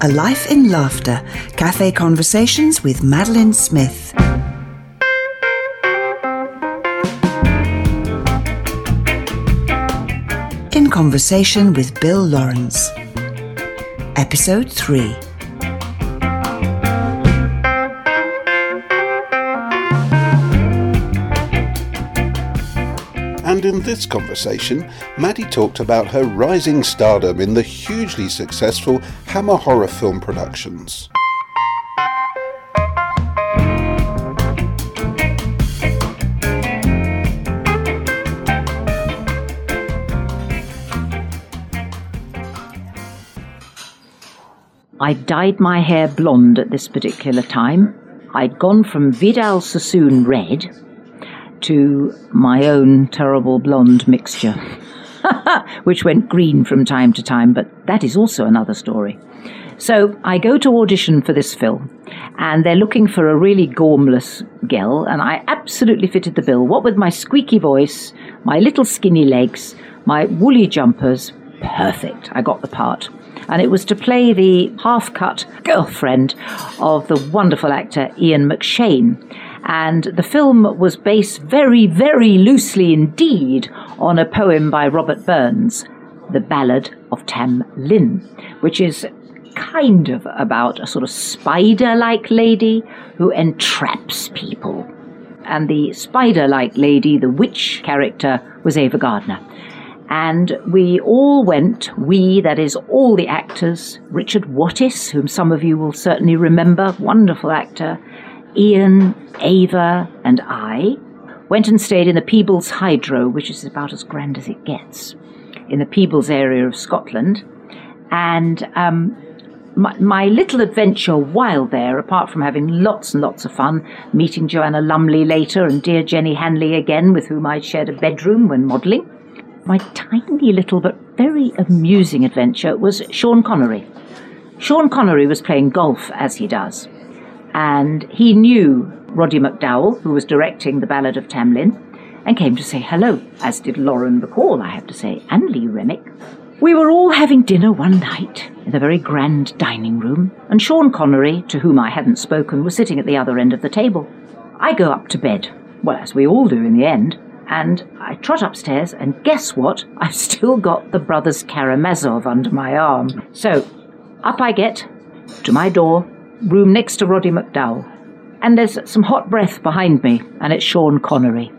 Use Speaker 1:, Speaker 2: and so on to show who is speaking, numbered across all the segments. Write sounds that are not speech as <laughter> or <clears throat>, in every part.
Speaker 1: A Life in Laughter Cafe Conversations with Madeline Smith. In conversation with Bill Lawrance. Episode 3.
Speaker 2: In this conversation, Maddy talked about her rising stardom in the hugely successful Hammer horror film productions.
Speaker 3: I dyed my hair blonde at this particular time. I'd gone from Vidal Sassoon red to my own terrible blonde mixture, <laughs> which went green from time to time, but that is also another story. So I go to audition for this film, and they're looking for a really gormless girl, and I absolutely fitted the bill. What with my squeaky voice, my little skinny legs, my woolly jumpers, perfect. I got the part and it was to play the half cut girlfriend of the wonderful actor Ian McShane. And the film was based very, very loosely indeed on a poem by Robert Burns, The Ballad of Tam Lin, which is kind of about a sort of spider like lady who entraps people. And the spider like lady, the witch character, was Ava Gardner. And we all went, we, that is, all the actors, Richard Wattis, whom some of you will certainly remember, wonderful actor, Ian, Ava, and I, went and stayed in the Peebles Hydro, which is about as grand as it gets, in the Peebles area of Scotland. And um, my, my, little adventure while there, apart from having lots and lots of fun, meeting Joanna Lumley later and dear Jenny Hanley again, with whom I shared a bedroom when modelling, my tiny little but very amusing adventure was Sean Connery. Sean Connery was playing golf as he does, and he knew Roddy McDowall, who was directing The Ballad of Tam Lin, and came to say hello, as did Lauren Bacall, I have to say, and Lee Remick. We were all having dinner one night in a very grand dining room, and Sean Connery, to whom I hadn't spoken, was sitting at the other end of the table. I go up to bed, well, as we all do in the end, and I trot upstairs, and guess what? <laughs> I've still got the Brothers Karamazov under my arm. So, up I get to my door, room next to Roddy McDowall. And there's some hot breath behind me, and it's Sean Connery.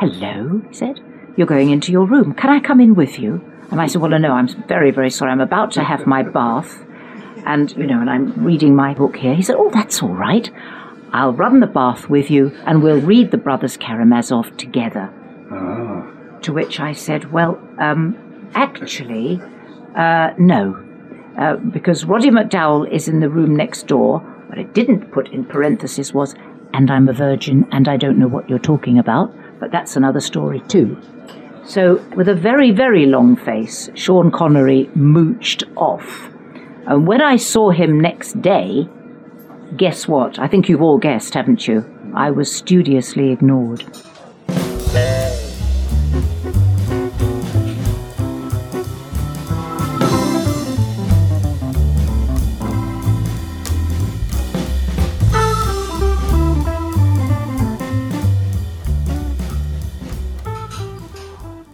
Speaker 3: Hello, he said. You're going into your room. Can I come in with you? And I said, Well, no, I'm very, very sorry. I'm about to have my bath. And, you know, and I'm reading my book here. He said, Oh, that's all right. I'll run the bath with you, and we'll read the Brothers Karamazov together.
Speaker 2: Ah.
Speaker 3: To which I said, Well, um, actually, uh, no. Uh, because Roddy McDowall is in the room next door. What I didn't put in parentheses was, and I'm a virgin and I don't know what you're talking about, but that's another story too. So, with a very, very long face, Sean Connery mooched off. And when I saw him next day, guess what? I think you've all guessed, haven't you? I was studiously ignored.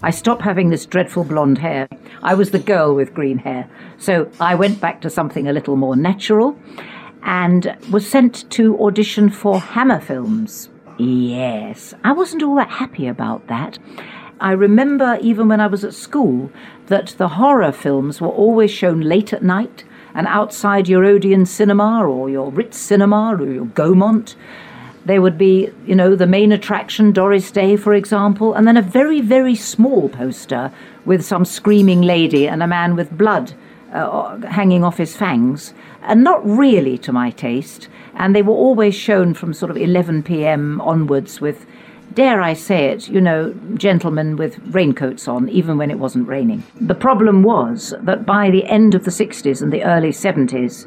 Speaker 3: I stopped having this dreadful blonde hair. I was the girl with green hair. So I went back to something a little more natural and was sent to audition for Hammer Films. Yes, I wasn't all that happy about that. I remember even when I was at school that the horror films were always shown late at night and outside your Odeon cinema or your Ritz cinema or your Gaumont. There would be, you know, the main attraction, Doris Day, for example, and then a very, very small poster with some screaming lady and a man with blood uh, hanging off his fangs. And not really to my taste. And they were always shown from sort of 11 p.m. onwards with, dare I say it, you know, gentlemen with raincoats on, even when it wasn't raining. The problem was that by the end of the 60s and the early 70s,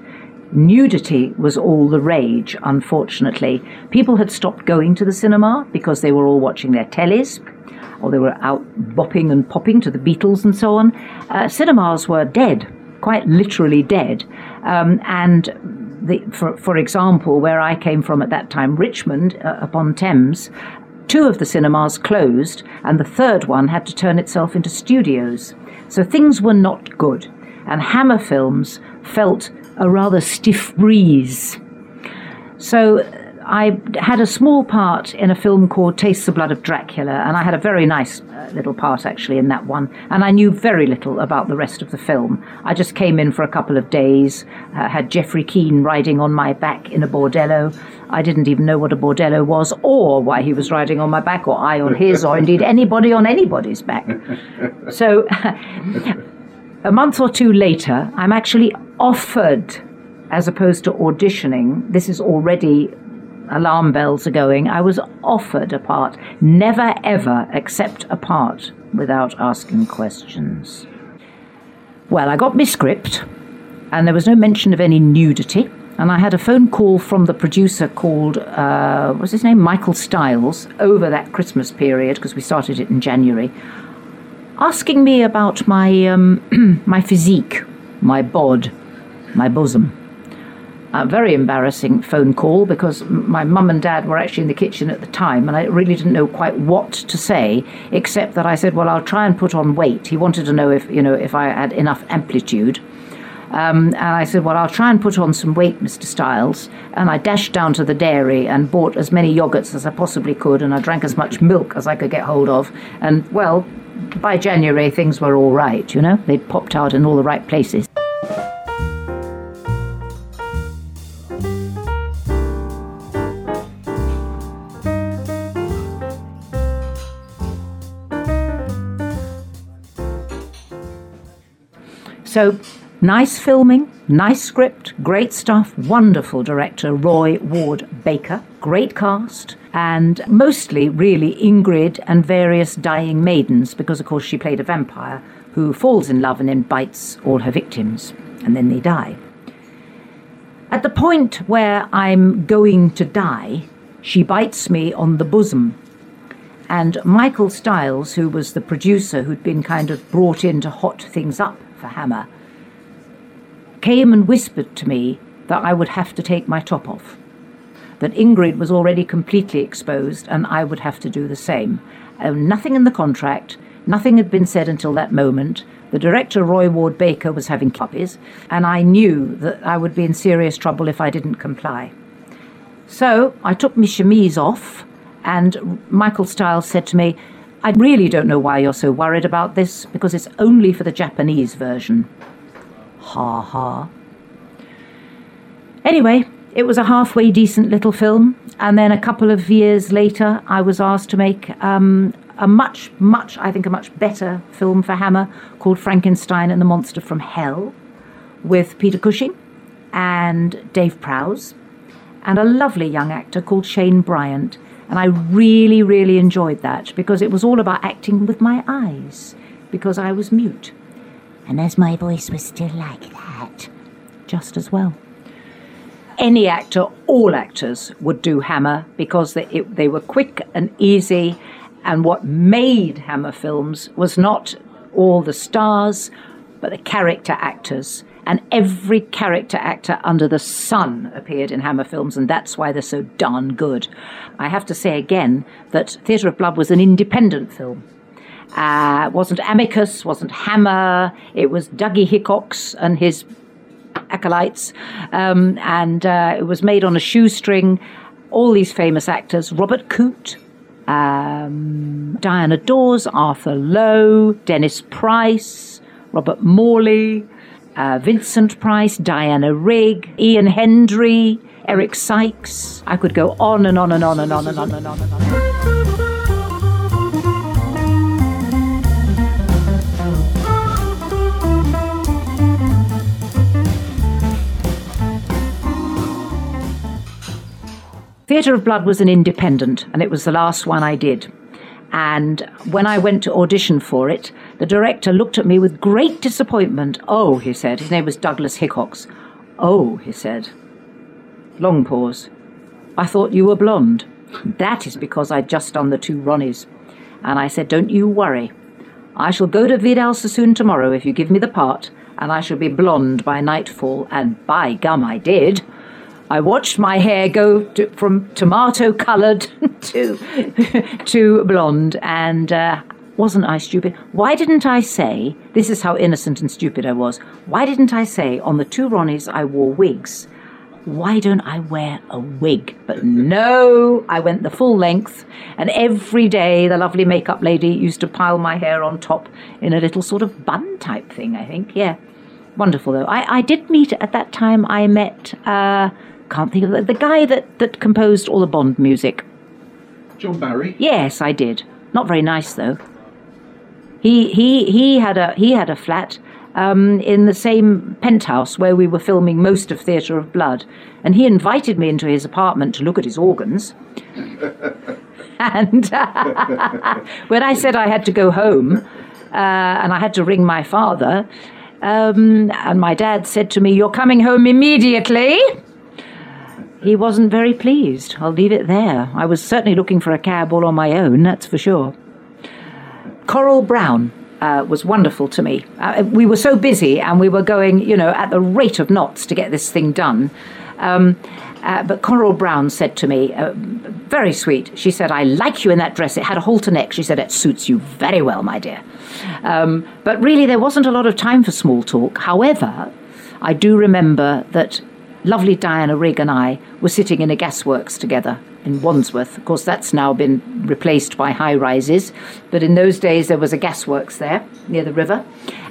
Speaker 3: Nudity was all the rage, unfortunately. People had stopped going to the cinema because they were all watching their tellies or they were out bopping and popping to the Beatles and so on. Uh, cinemas were dead, quite literally dead. Um, and the, for, for example, where I came from at that time, Richmond uh, upon Thames, two of the cinemas closed, and the third one had to turn itself into studios. So things were not good, and Hammer Films felt a rather stiff breeze. So I had a small part in a film called Taste the Blood of Dracula, and I had a very nice uh, little part actually in that one. And I knew very little about the rest of the film. I just came in for a couple of days, uh, had Geoffrey Keen riding on my back in a bordello. I didn't even know what a bordello was, or why he was riding on my back, or I on his, or indeed anybody on anybody's back. <laughs> <laughs> <laughs> So, a month or two later, I'm actually offered as opposed to auditioning, this is already alarm bells are going. I was offered a part. Never ever accept a part without asking questions. Well, I got my script, and there was no mention of any nudity. And I had a phone call from the producer called, uh, what's his name? Michael Stiles, over that Christmas period, because we started it in January, asking me about my, um, <clears throat> my physique, my bod, my bosom. A very embarrassing phone call because my mum and dad were actually in the kitchen at the time and I really didn't know quite what to say except that I said well I'll try and put on weight. He wanted to know if you know if I had enough amplitude um, and I said well I'll try and put on some weight Mr Stiles. And I dashed down to the dairy and bought as many yogurts as I possibly could and I drank as much milk as I could get hold of. And well by January things were all right you know? They'd popped out in all the right places. So, nice filming, nice script, great stuff, wonderful director Roy Ward Baker, great cast, and mostly really Ingrid and various dying maidens, because of course she played a vampire who falls in love and then bites all her victims, and then they die. At the point where I'm going to die, she bites me on the bosom. And Michael Stiles, who was the producer who'd been kind of brought in to hot things up for Hammer, came and whispered to me that I would have to take my top off, that Ingrid was already completely exposed and I would have to do the same. Uh, nothing in the contract, nothing had been said until that moment. The director, Roy Ward Baker, was having puppies, and I knew that I would be in serious trouble if I didn't comply. So I took my chemise off, and Michael Stiles said to me, I really don't know why you're so worried about this, because it's only for the Japanese version. Ha ha. Anyway, it was a halfway decent little film, and then a couple of years later, I was asked to make um, a much, much, I think, a much better film for Hammer called Frankenstein and the Monster from Hell with Peter Cushing and Dave Prowse and a lovely young actor called Shane Bryant. And I really, really enjoyed that because it was all about acting with my eyes, because I was mute. And as my voice was still like that, just as well. Any actor, all actors, would do Hammer because they, it, they were quick and easy. And what made Hammer films was not all the stars, but the character actors and every character actor under the sun appeared in Hammer films, and that's why they're so darn good. I have to say again that Theatre of Blood was an independent film. Uh, wasn't Amicus, wasn't Hammer, it was Dougie Hickox and his acolytes, um, and uh, it was made on a shoestring. All these famous actors Robert Coote, um, Diana Dors, Arthur Lowe, Dennis Price, Robert Morley, uh, Vincent Price, Diana Rigg, Ian Hendry, Eric Sykes. I could go on and on and on and on and on and on and on. Theatre of Blood was an independent, and it was the last one I did. And when I went to audition for it, the director looked at me with great disappointment. Oh, he said, his name was Douglas Hickox. Oh, he said. Long pause. I thought you were blonde. That is because I'd just done the two Ronnies. And I said, Don't you worry. I shall go to Vidal Sassoon tomorrow if you give me the part, and I shall be blonde by nightfall, and by gum, I did. I watched my hair go to, from tomato coloured <laughs> to to blonde, and uh, wasn't I stupid? Why didn't I say? This is how innocent and stupid I was. Why didn't I say on the two Ronnies I wore wigs? Why don't I wear a wig? But no, I went the full length, and every day the lovely makeup lady used to pile my hair on top in a little sort of bun type thing, I think. Yeah. Wonderful though. I, I did meet at that time I met uh, can't think of the, the guy that, that composed all the Bond music.
Speaker 2: John Barry?
Speaker 3: Yes, I did. Not very nice though. He he he had a he had a flat um, in the same penthouse where we were filming most of Theatre of Blood, and he invited me into his apartment to look at his organs. <laughs> and <laughs> when I said I had to go home, uh, and I had to ring my father, um, and my dad said to me, "You're coming home immediately." He wasn't very pleased. I'll leave it there. I was certainly looking for a cab all on my own, that's for sure. Coral Browne uh, was wonderful to me. Uh, we were so busy and we were going, you know, at the rate of knots to get this thing done. Um, uh, but Coral Browne said to me, uh, very sweet, she said, I like you in that dress. It had a halter neck. She said, it suits you very well, my dear. Um, but really, there wasn't a lot of time for small talk. However, I do remember that lovely Diana Rigg and I were sitting in a gasworks together in Wandsworth. Of course, that's now been replaced by high rises, but in those days there was a gasworks there near the river,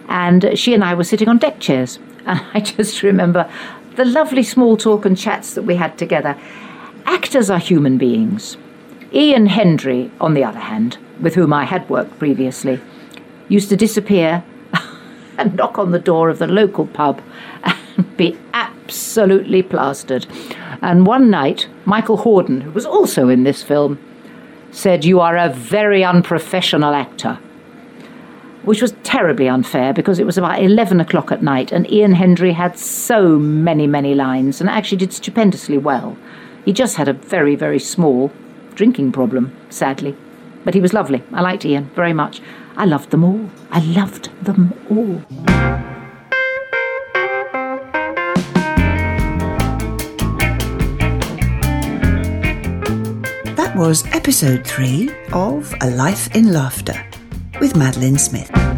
Speaker 3: and she and I were sitting on deck chairs. <laughs> And I just remember the lovely small talk and chats that we had together. Actors are human beings. Ian Hendry, on the other hand, with whom I had worked previously, used to disappear <laughs> and knock on the door of the local pub and be absolutely plastered. And one night, Michael Hordern, who was also in this film, said, You are a very unprofessional actor. Which was terribly unfair because it was about 11 o'clock at night and Ian Hendry had so many, many lines and actually did stupendously well. He just had a very, very small drinking problem, sadly. But he was lovely. I liked Ian very much. I loved them all. I loved them all.
Speaker 1: Was episode three of A Life in Laughter with Madeline Smith.